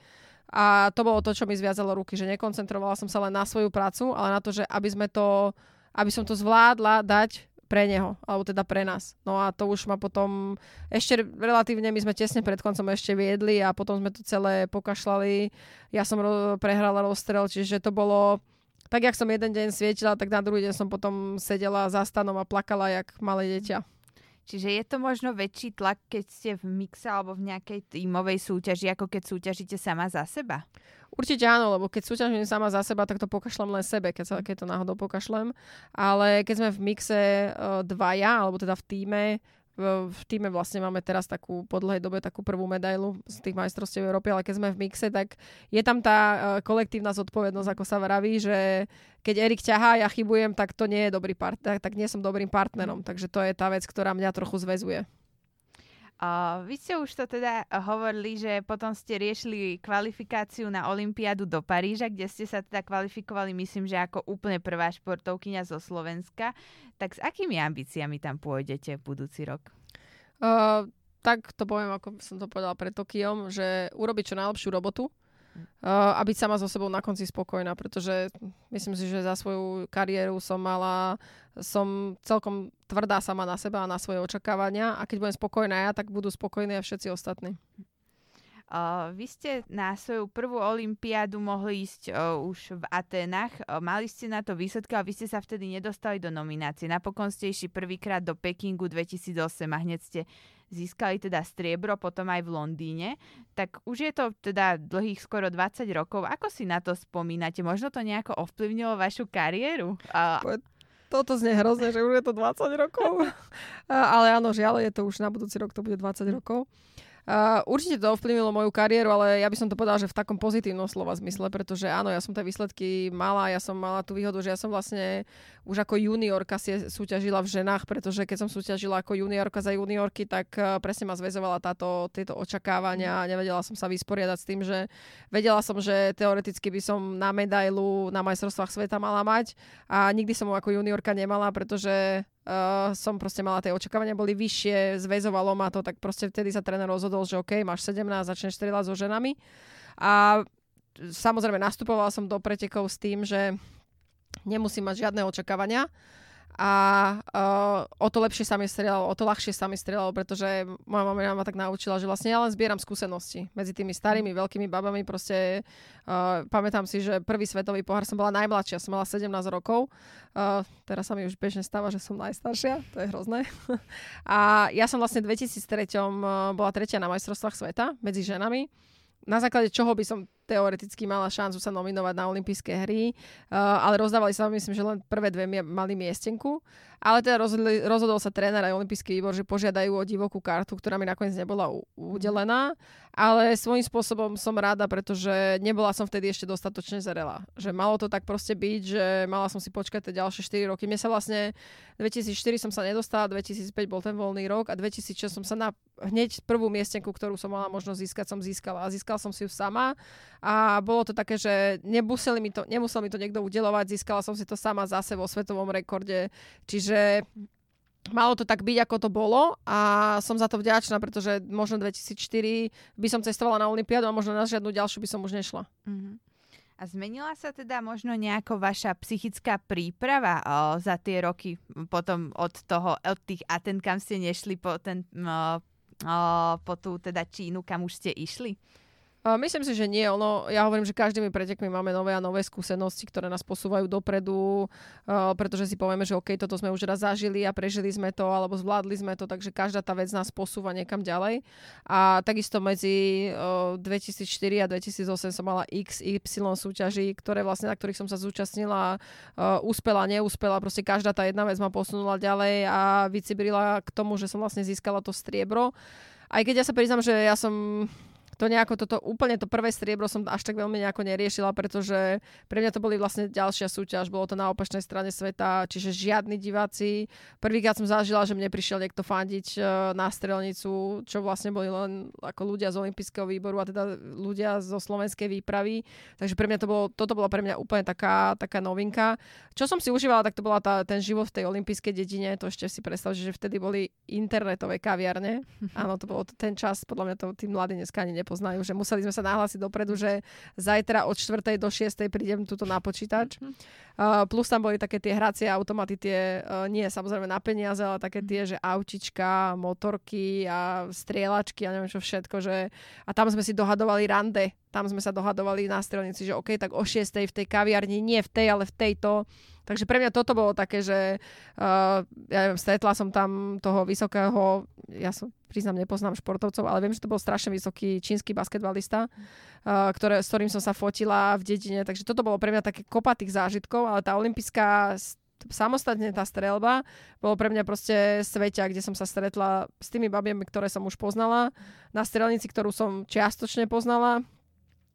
A to bolo to, čo mi zviazalo ruky, že nekoncentrovala som sa len na svoju prácu, ale na to, že aby sme to, aby som to zvládla dať pre neho, alebo teda pre nás. No a to už ma potom, ešte relatívne my sme tesne pred koncom ešte viedli a potom sme to celé pokašľali. Ja som ro- prehrala rozstrel, čiže to bolo, tak jak som jeden deň svietila, tak na druhý deň som potom sedela za stanom a plakala jak malé dieťa. Čiže je to možno väčší tlak, keď ste v mixe alebo v nejakej tímovej súťaži, ako keď súťažíte sama za seba? Určite áno, lebo keď súťažím sama za seba, tak to pokašlem len sebe, keď, sa, keď to náhodou pokašlem. Ale keď sme v mixe uh, dvaja, alebo teda v týme, v týme vlastne máme teraz takú po dlhej dobe takú prvú medailu z tých majstrovstiev Európy, ale keď sme v mixe, tak je tam tá uh, kolektívna zodpovednosť, ako sa vraví, že keď Erik ťahá ja chybujem, tak to nie je dobrý partner, tak nie som dobrým partnerom. Mm. Takže to je tá vec, ktorá mňa trochu zväzuje. Vy ste už to teda hovorili, že potom ste riešili kvalifikáciu na Olympiádu do Paríža, kde ste sa teda kvalifikovali, myslím, že ako úplne prvá športovkyňa zo Slovenska. Tak s akými ambíciami tam pôjdete v budúci rok? Uh, tak to poviem, ako som to povedala pred Tokiom, že urobiť čo najlepšiu robotu, a byť sama so sebou na konci spokojná, pretože myslím si, že za svoju kariéru som mala, som celkom tvrdá sama na seba a na svoje očakávania a keď budem spokojná ja, tak budú spokojní aj všetci ostatní. Uh, vy ste na svoju prvú olympiádu mohli ísť uh, už v Atenách. Uh, mali ste na to výsledky, ale vy ste sa vtedy nedostali do nominácie. Napokon ste išli prvýkrát do Pekingu 2008 a hneď ste získali teda striebro, potom aj v Londýne. Tak už je to teda dlhých skoro 20 rokov. Ako si na to spomínate? Možno to nejako ovplyvnilo vašu kariéru? Toto znie hrozné, že už je to 20 rokov. Ale áno, žiaľ, je to už na budúci rok, to bude 20 rokov. Uh, určite to ovplyvnilo moju kariéru, ale ja by som to povedala, že v takom pozitívnom slova zmysle, pretože áno, ja som tie výsledky mala, ja som mala tú výhodu, že ja som vlastne už ako juniorka si súťažila v ženách, pretože keď som súťažila ako juniorka za juniorky, tak uh, presne ma zväzovala táto, tieto očakávania a nevedela som sa vysporiadať s tým, že vedela som, že teoreticky by som na medailu na majstrovstvách sveta mala mať a nikdy som ho ako juniorka nemala, pretože uh, som proste mala tie očakávania, boli vyššie, zväzovalo ma to, tak proste vtedy sa tréner rozhodol, že OK, máš 17, začneš strieľať so ženami. A samozrejme nastupovala som do pretekov s tým, že nemusím mať žiadne očakávania a uh, o to lepšie sa mi strieľalo, o to ľahšie sa mi strieľalo, pretože moja mama ma tak naučila, že vlastne ja len zbieram skúsenosti medzi tými starými, veľkými babami. Proste uh, pamätám si, že prvý svetový pohár som bola najmladšia, som mala 17 rokov. Uh, teraz sa mi už bežne stáva, že som najstaršia, to je hrozné. a ja som vlastne v 2003 bola tretia na majstrovstvách sveta medzi ženami na základe čoho by som teoreticky mala šancu sa nominovať na olympijské hry, uh, ale rozdávali sa, myslím, že len prvé dve mali miestenku. Ale teda rozhodli, rozhodol sa tréner aj olympijský výbor, že požiadajú o divokú kartu, ktorá mi nakoniec nebola udelená. Ale svojím spôsobom som rada, pretože nebola som vtedy ešte dostatočne zrela. Že malo to tak proste byť, že mala som si počkať tie ďalšie 4 roky. Mne sa vlastne 2004 som sa nedostala, 2005 bol ten voľný rok a 2006 som sa na hneď prvú miestenku, ktorú som mala možnosť získať, som získala. A získala som si ju sama a bolo to také, že nemuseli mi to, nemusel mi to niekto udelovať, získala som si to sama zase vo svetovom rekorde. Čiže malo to tak byť, ako to bolo a som za to vďačná, pretože možno 2004 by som cestovala na Olympiádu a možno na žiadnu ďalšiu by som už nešla. Uh-huh. A zmenila sa teda možno nejako vaša psychická príprava o, za tie roky potom od toho, od tých Aten, kam ste nešli po, ten, o, o, po tú teda Čínu, kam už ste išli? Myslím si, že nie. Ono, ja hovorím, že každými pretekmi máme nové a nové skúsenosti, ktoré nás posúvajú dopredu, pretože si povieme, že OK, toto sme už raz zažili a prežili sme to, alebo zvládli sme to, takže každá tá vec nás posúva niekam ďalej. A takisto medzi uh, 2004 a 2008 som mala XY súťaží, ktoré vlastne, na ktorých som sa zúčastnila, úspela, neúspela, proste každá tá jedna vec ma posunula ďalej a vycibrila k tomu, že som vlastne získala to striebro. Aj keď ja sa priznám, že ja som to nejako toto úplne to prvé striebro som až tak veľmi nejako neriešila, pretože pre mňa to boli vlastne ďalšia súťaž, bolo to na opačnej strane sveta, čiže žiadni diváci. Prvýkrát som zažila, že mne prišiel niekto fandiť e, na strelnicu, čo vlastne boli len ako ľudia z olympijského výboru a teda ľudia zo slovenskej výpravy. Takže pre mňa to bolo, toto bola pre mňa úplne taká, taká novinka. Čo som si užívala, tak to bola tá, ten život v tej olympijskej dedine, to ešte si predstavte, že vtedy boli internetové kaviarne. Áno, to bolo ten čas, podľa mňa to tí mladí dneska ani nepoznajú, že museli sme sa nahlásiť dopredu, že zajtra od 4. do 6. prídem tuto na počítač. Uh, plus tam boli také tie hracie automaty, tie uh, nie samozrejme na peniaze, ale také tie, že autička, motorky a strieľačky a neviem čo všetko, že a tam sme si dohadovali rande, tam sme sa dohadovali na strelnici, že OK, tak o 6. v tej kaviarni, nie v tej, ale v tejto. Takže pre mňa toto bolo také, že uh, ja neviem, stretla som tam toho vysokého, ja som priznám, nepoznám športovcov, ale viem, že to bol strašne vysoký čínsky basketbalista, uh, ktoré, s ktorým som sa fotila v dedine, takže toto bolo pre mňa také kopa tých zážitkov, ale tá olimpická samostatne tá strelba bolo pre mňa proste sveťa, kde som sa stretla s tými babiami, ktoré som už poznala, na strelnici, ktorú som čiastočne poznala,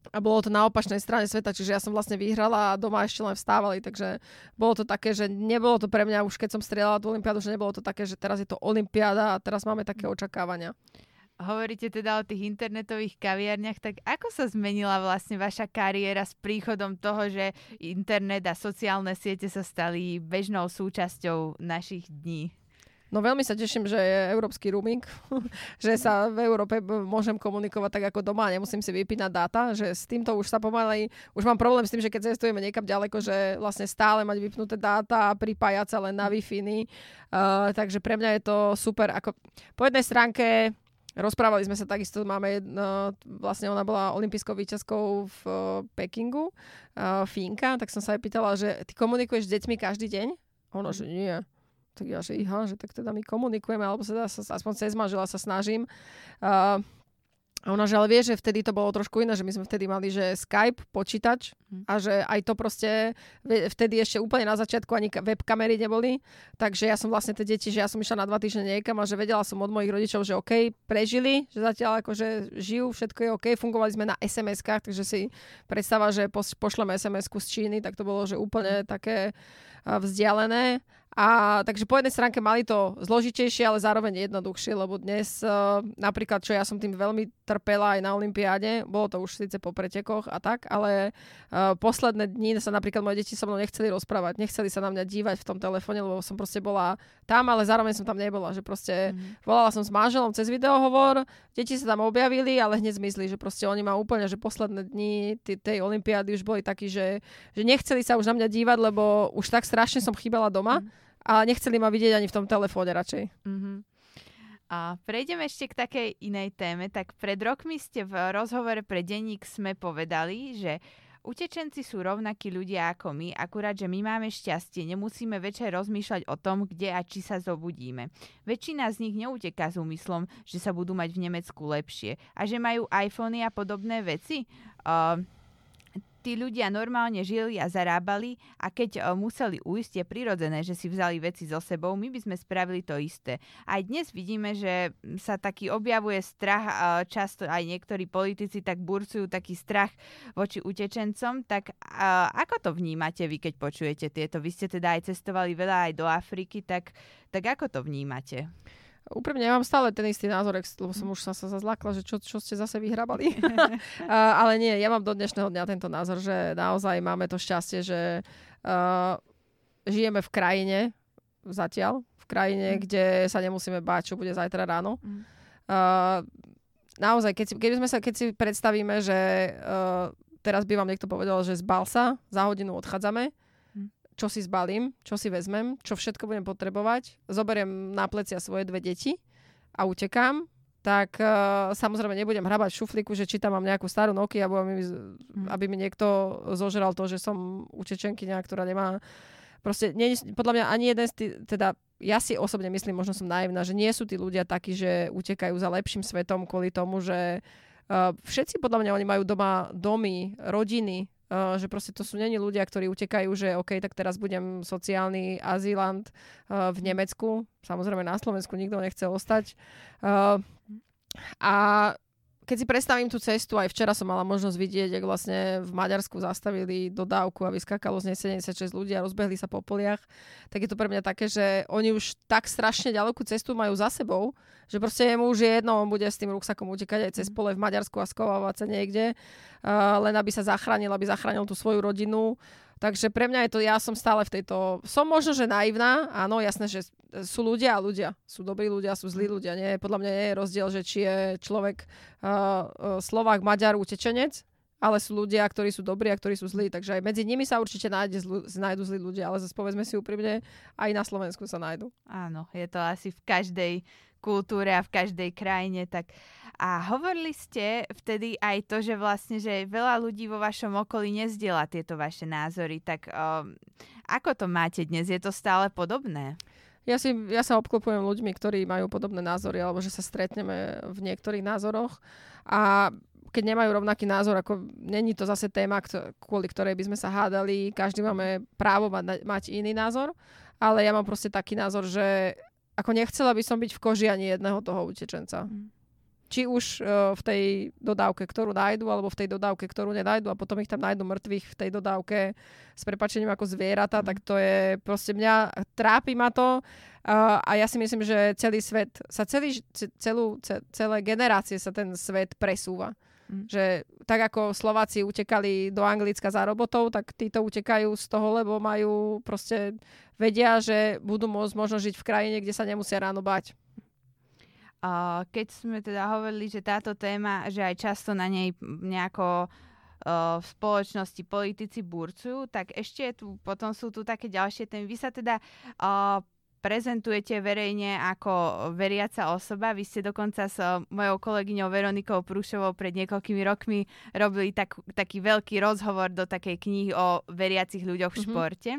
a bolo to na opačnej strane sveta, čiže ja som vlastne vyhrala a doma ešte len vstávali, takže bolo to také, že nebolo to pre mňa už keď som strieľala tú olimpiádu, že nebolo to také, že teraz je to olimpiáda a teraz máme také očakávania. Hovoríte teda o tých internetových kaviarniach, tak ako sa zmenila vlastne vaša kariéra s príchodom toho, že internet a sociálne siete sa stali bežnou súčasťou našich dní? No veľmi sa teším, že je európsky roaming, že sa v Európe môžem komunikovať tak ako doma, nemusím si vypínať dáta, že s týmto už sa pomalej, už mám problém s tým, že keď cestujeme niekam ďaleko, že vlastne stále mať vypnuté dáta a pripájať sa len na wi uh, takže pre mňa je to super. Ako, po jednej stránke Rozprávali sme sa takisto, máme jedno, vlastne ona bola olympijskou výťazkou v uh, Pekingu, uh, Fínka, tak som sa aj pýtala, že ty komunikuješ s deťmi každý deň? Ono, že nie. Tak ja, že iha, že tak teda my komunikujeme, alebo sa, sa aspoň cez manžela sa snažím. Uh, A ona že ale vie, že vtedy to bolo trošku iné, že my sme vtedy mali, že Skype, počítač Hm. a že aj to proste, vtedy ešte úplne na začiatku ani ka- webkamery neboli, takže ja som vlastne tie deti, že ja som išla na dva týždne niekam a že vedela som od mojich rodičov, že OK, prežili, že zatiaľ akože žijú, všetko je OK, fungovali sme na SMS-kách, takže si predstava, že pošleme SMS-ku z Číny, tak to bolo, že úplne také vzdialené. A takže po jednej stránke mali to zložitejšie, ale zároveň jednoduchšie, lebo dnes uh, napríklad, čo ja som tým veľmi trpela aj na Olympiáde, bolo to už síce po pretekoch a tak, ale uh, posledné dni sa napríklad moje deti so mnou nechceli rozprávať, nechceli sa na mňa dívať v tom telefóne, lebo som proste bola tam, ale zároveň som tam nebola, že proste Mhm. volala som s manželom cez videohovor, deti sa tam objavili, ale hneď zmizli, že proste oni ma úplne, že posledné dni t- tej Olympiády už boli takí, že, že nechceli sa už na mňa dívať, lebo už tak strašne som chýbala doma. Mhm. A nechceli ma vidieť ani v tom telefóne radšej. Mhm. A prejdeme ešte k takej inej téme. Tak pred rokmi ste v rozhovore pre denník sme povedali, že utečenci sú rovnakí ľudia ako my, akurát, že my máme šťastie, nemusíme večer rozmýšľať o tom, kde a či sa zobudíme. Väčšina z nich neuteká s úmyslom, že sa budú mať v Nemecku lepšie a že majú iPhony a podobné veci. Uh, tí ľudia normálne žili a zarábali a keď uh, museli ujsť, je prirodzené, že si vzali veci so sebou. My by sme spravili to isté. Aj dnes vidíme, že sa taký objavuje strach, uh, často aj niektorí politici tak burcujú taký strach voči utečencom. Tak uh, ako to vnímate vy, keď počujete tieto? Vy ste teda aj cestovali veľa aj do Afriky, tak, tak ako to vnímate? Úprimne, ja mám stále ten istý názor, lebo som už sa, sa zlakla, že čo, čo ste zase vyhrabali. ale nie, ja mám do dnešného dňa tento názor, že naozaj máme to šťastie, že uh, žijeme v krajine, zatiaľ, v krajine, Mm. kde sa nemusíme báť, čo bude zajtra ráno. Mm. Uh, naozaj, keď si, keď, sme sa, keď si predstavíme, že uh, teraz by vám niekto povedal, že zbal sa, za hodinu odchádzame. Čo si zbalím, čo si vezmem, čo všetko budem potrebovať, zoberiem na plecia svoje dve deti a utekám, tak uh, samozrejme nebudem hrabať v šuflíku, že či tam mám nejakú starú Nokia, aby mi, Hm. aby mi niekto zožral to, že som utečenkyňa, ktorá nemá proste, nie, podľa mňa ani jeden z tých, teda ja si osobne myslím, možno som naivná, že nie sú tí ľudia takí, že utekajú za lepším svetom kvôli tomu, že uh, všetci podľa mňa oni majú doma domy, rodiny, uh, že proste to sú není ľudia, ktorí utekajú, že OK, tak teraz budem sociálny azylant uh, v Nemecku. Samozrejme na Slovensku nikto nechce ostať. Uh, a keď si predstavím tú cestu, aj včera som mala možnosť vidieť, jak vlastne v Maďarsku zastavili dodávku a vyskakalo z nej 76 ľudí a rozbehli sa po poliach, tak je to pre mňa také, že oni už tak strašne ďalekú cestu majú za sebou, že proste jemu už je jedno, on bude s tým ruksakom utekať aj cez pole v Maďarsku a skovávať sa niekde, uh, len aby sa zachránil, aby zachránil tú svoju rodinu. Takže pre mňa je to, ja som stále v tejto, som možno, že naivná, áno, jasné, že sú ľudia a ľudia. Sú dobrí ľudia, sú zlí ľudia. Nie, podľa mňa nie je rozdiel, že či je človek uh, Slovák, Maďar, utečenec, ale sú ľudia, ktorí sú dobrí a ktorí sú zlí. Takže aj medzi nimi sa určite nájde zlu, nájdu zlí ľudia, ale zase povedzme si úprimne, aj na Slovensku sa nájdu. Áno, je to asi v každej kultúre a v každej krajine. Tak a hovorili ste vtedy aj to, že vlastne, že veľa ľudí vo vašom okolí nezdiela tieto vaše názory. Tak um, ako to máte dnes? Je to stále podobné? Ja, si, ja sa obklopujem ľuďmi, ktorí majú podobné názory, alebo že sa stretneme v niektorých názoroch. A keď nemajú rovnaký názor, ako není to zase téma, kvôli ktorej by sme sa hádali, každý máme právo mať, mať iný názor, ale ja mám proste taký názor, že ako nechcela by som byť v koži ani jedného toho utečenca. Či už uh, v tej dodávke, ktorú nájdu, alebo v tej dodávke, ktorú nenájdu a potom ich tam nájdu mŕtvych v tej dodávke s prepačením ako zvieratá, Mm. tak to je proste mňa, trápi ma to uh, a ja si myslím, že celý svet, sa celý, ce- celú, ce, celé generácie sa ten svet presúva. Mm. Že tak ako Slováci utekali do Anglicka za robotou, tak títo utekajú z toho, lebo majú proste, vedia, že budú môcť možno žiť v krajine, kde sa nemusia ráno bať. Uh, keď sme teda hovorili, že táto téma, že aj často na nej nejako v spoločnosti politici burcujú, tak ešte tu, potom sú tu také ďalšie témy. Vy sa teda uh, prezentujete verejne ako veriaca osoba. Vy ste dokonca s uh, mojou kolegyňou Veronikou Prúšovou pred niekoľkými rokmi robili tak, taký veľký rozhovor do takej knihy o veriacich ľuďoch v Mhm. športe.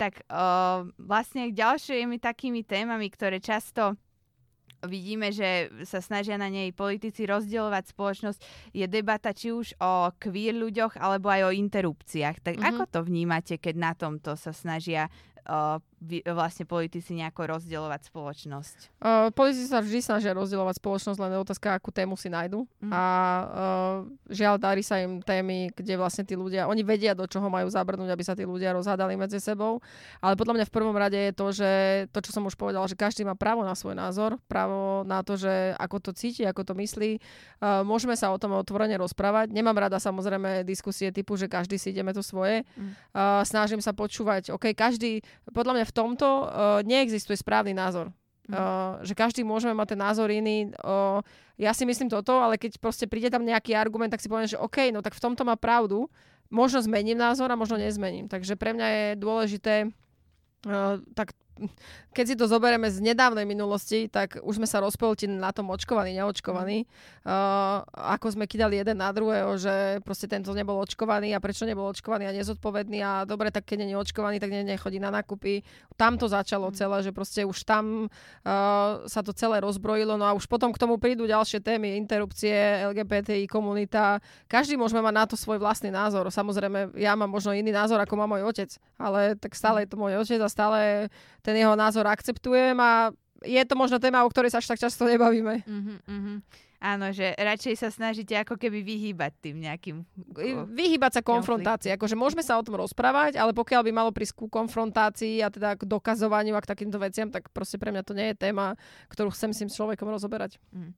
Tak uh, vlastne ďalšími takými témami, ktoré často vidíme, že sa snažia na nej politici rozdielovať spoločnosť, je debata či už o queer ľuďoch, alebo aj o interrupciách. Tak mm-hmm. ako to vnímate, keď na tomto sa snažia uh, vlastne politici nejako rozdielovať spoločnosť? Uh, politici sa vždy snažia rozdielovať spoločnosť, len je otázka, akú tému si nájdu. Mm. A uh, žiaľ, darí sa im témy, kde vlastne tí ľudia, oni vedia, do čoho majú zabrnúť, aby sa tí ľudia rozhádali medzi sebou. Ale podľa mňa v prvom rade je to, že to, čo som už povedala, že každý má právo na svoj názor, právo na to, že ako to cíti, ako to myslí. Uh, môžeme sa o tom otvorene rozprávať. Nemám rada samozrejme diskusie typu, že každý si ideme to svoje. Mm. Uh, snažím sa počúvať, OK, každý, podľa mňa v tomto uh, neexistuje správny názor. Uh, že každý môžeme mať ten názor iný. Uh, ja si myslím toto, ale keď proste príde tam nejaký argument, tak si poviem, že OK, no tak v tomto má pravdu. Možno zmením názor a možno nezmením. Takže pre mňa je dôležité uh, tak keď si to zoberieme z nedávnej minulosti, tak už sme sa rozpoltili na tom očkovaný, neočkovaný. Uh, ako sme kydali jeden na druhého, že proste tento nebol očkovaný a prečo nebol očkovaný a nezodpovedný a dobre, tak keď nie je očkovaný, tak nie, nechodí na nákupy. Tam to začalo mm. celé, že proste už tam uh, sa to celé rozbrojilo. No a už potom k tomu prídu ďalšie témy, interrupcie, LGBTI komunita. Každý môžeme mať na to svoj vlastný názor. Samozrejme, ja mám možno iný názor, ako má môj otec, ale tak stále je to môj otec a stále ten jeho názor akceptujem a je to možno téma, o ktorej sa až tak často nebavíme. Uh-huh, uh-huh. Áno, že radšej sa snažíte ako keby vyhýbať tým nejakým... Vyhýbať sa konfrontácii. Akože môžeme sa o tom rozprávať, ale pokiaľ by malo prísť ku konfrontácii a teda k dokazovaniu a k takýmto veciam, tak proste pre mňa to nie je téma, ktorú chcem s tým človekom rozoberať. Mm.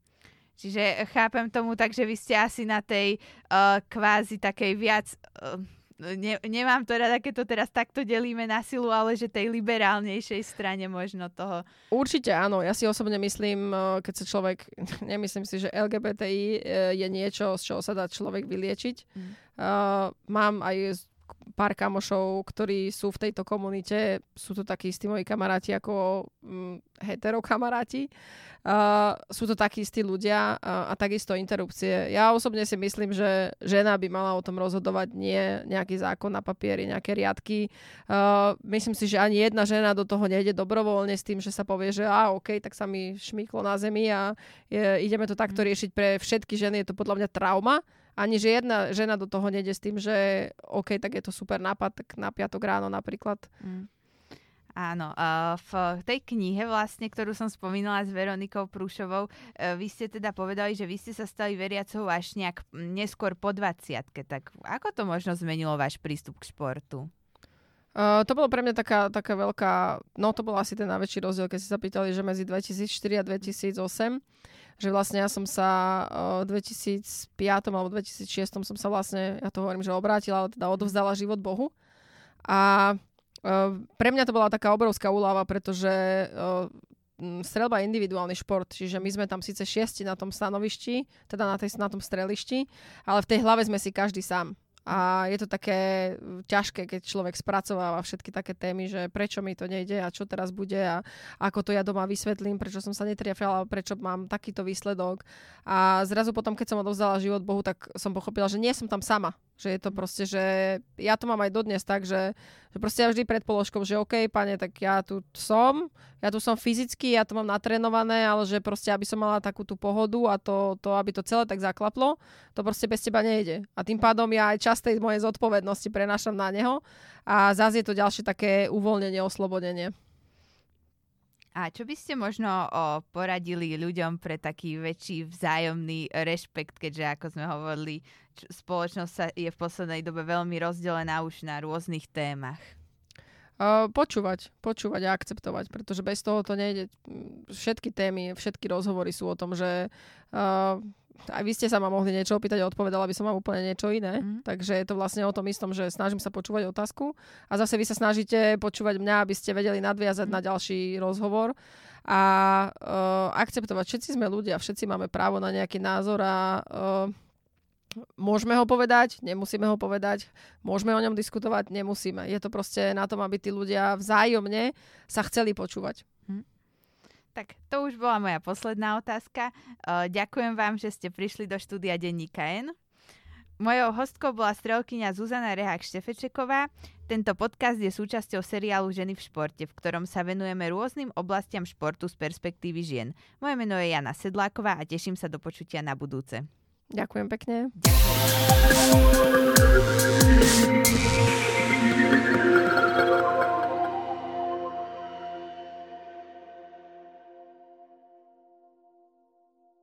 Čiže chápem tomu tak, že vy ste asi na tej uh, kvázi takej viac... Uh, ne, nemám to rada, keď to teraz takto delíme na silu, ale že tej liberálnejšej strane možno toho. Určite áno. Ja si osobne myslím, eh, keď sa človek, nemyslím si, že LGBTI eh, je niečo, z čoho sa dá človek vyliečiť. Mm. Uh, mám aj pár kamošov, ktorí sú v tejto komunite. Sú to takí istí moji kamaráti ako mm, hetero kamaráti. Uh, sú to takí istí ľudia uh, a takisto interrupcie. Ja osobne si myslím, že žena by mala o tom rozhodovať, nie nejaký zákon na papieri, nejaké riadky. Uh, myslím si, že ani jedna žena do toho nejde dobrovoľne s tým, že sa povie, že a OK, tak sa mi šmýklo na zemi a je, ideme to takto mhm. riešiť pre všetky ženy. Je to podľa mňa trauma ani že jedna žena do toho nejde s tým, že OK, tak je to super nápad, tak na piatok ráno napríklad. Mm. Áno, v tej knihe vlastne, ktorú som spomínala s Veronikou Prúšovou, uh, vy ste teda povedali, že vy ste sa stali veriacou až nejak neskôr po 20 tak ako to možno zmenilo váš prístup k športu? Uh, to bolo pre mňa taká, taká veľká, no to bol asi ten najväčší rozdiel, keď ste sa pýtali, že medzi 2004 a 2008, že vlastne ja som sa v uh, 2005 alebo 2006 som sa vlastne, ja to hovorím, že obrátila, teda odovzdala život Bohu. A Ehm, pre mňa to bola taká obrovská úlava, pretože ehm, strelba je individuálny šport, čiže my sme tam síce šiesti na tom stanovišti, teda na, tej, na tom strelišti, ale v tej hlave sme si každý sám. A je to také ťažké, keď človek spracováva všetky také témy, že prečo mi to nejde a čo teraz bude a ako to ja doma vysvetlím, prečo som sa netriafila, prečo mám takýto výsledok. A zrazu potom, keď som odovzdala život Bohu, tak som pochopila, že nie som tam sama. Že je to proste, že ja to mám aj dodnes tak, že, že proste ja vždy pred položkou, že OK, pane, tak ja tu som, ja tu som fyzicky, ja to mám natrénované, ale že proste, aby som mala takú tú pohodu a to, to aby to celé tak zaklaplo, to proste bez teba nejde. A tým pádom ja aj čas tej mojej zodpovednosti prenášam na neho a zase je to ďalšie také uvoľnenie, oslobodenie. A čo by ste možno o, poradili ľuďom pre taký väčší vzájomný rešpekt, keďže ako sme hovorili, č- spoločnosť sa je v poslednej dobe veľmi rozdelená už na rôznych témach? Uh, počúvať, počúvať a akceptovať, pretože bez toho to nejde. Všetky témy, všetky rozhovory sú o tom, že uh, aj vy ste sa ma mohli niečo opýtať a odpovedala by som vám úplne niečo iné. Mm. Takže je to vlastne o tom istom, že snažím sa počúvať otázku a zase vy sa snažíte počúvať mňa, aby ste vedeli nadviazať mm. na ďalší rozhovor a uh, akceptovať. Všetci sme ľudia, všetci máme právo na nejaký názor a uh, Môžeme ho povedať, nemusíme ho povedať, môžeme o ňom diskutovať, nemusíme. Je to proste na tom, aby tí ľudia vzájomne sa chceli počúvať. Hm. Tak to už bola moja posledná otázka. Uh, ďakujem vám, že ste prišli do štúdia Denníka N. Mojou hostkou bola strelkyňa Zuzana Rehák Štefečeková. Tento podcast je súčasťou seriálu Ženy v športe, v ktorom sa venujeme rôznym oblastiam športu z perspektívy žien. Moje meno je Jana Sedláková a teším sa do počutia na budúce. Ďakujem pekne. Ďakujem.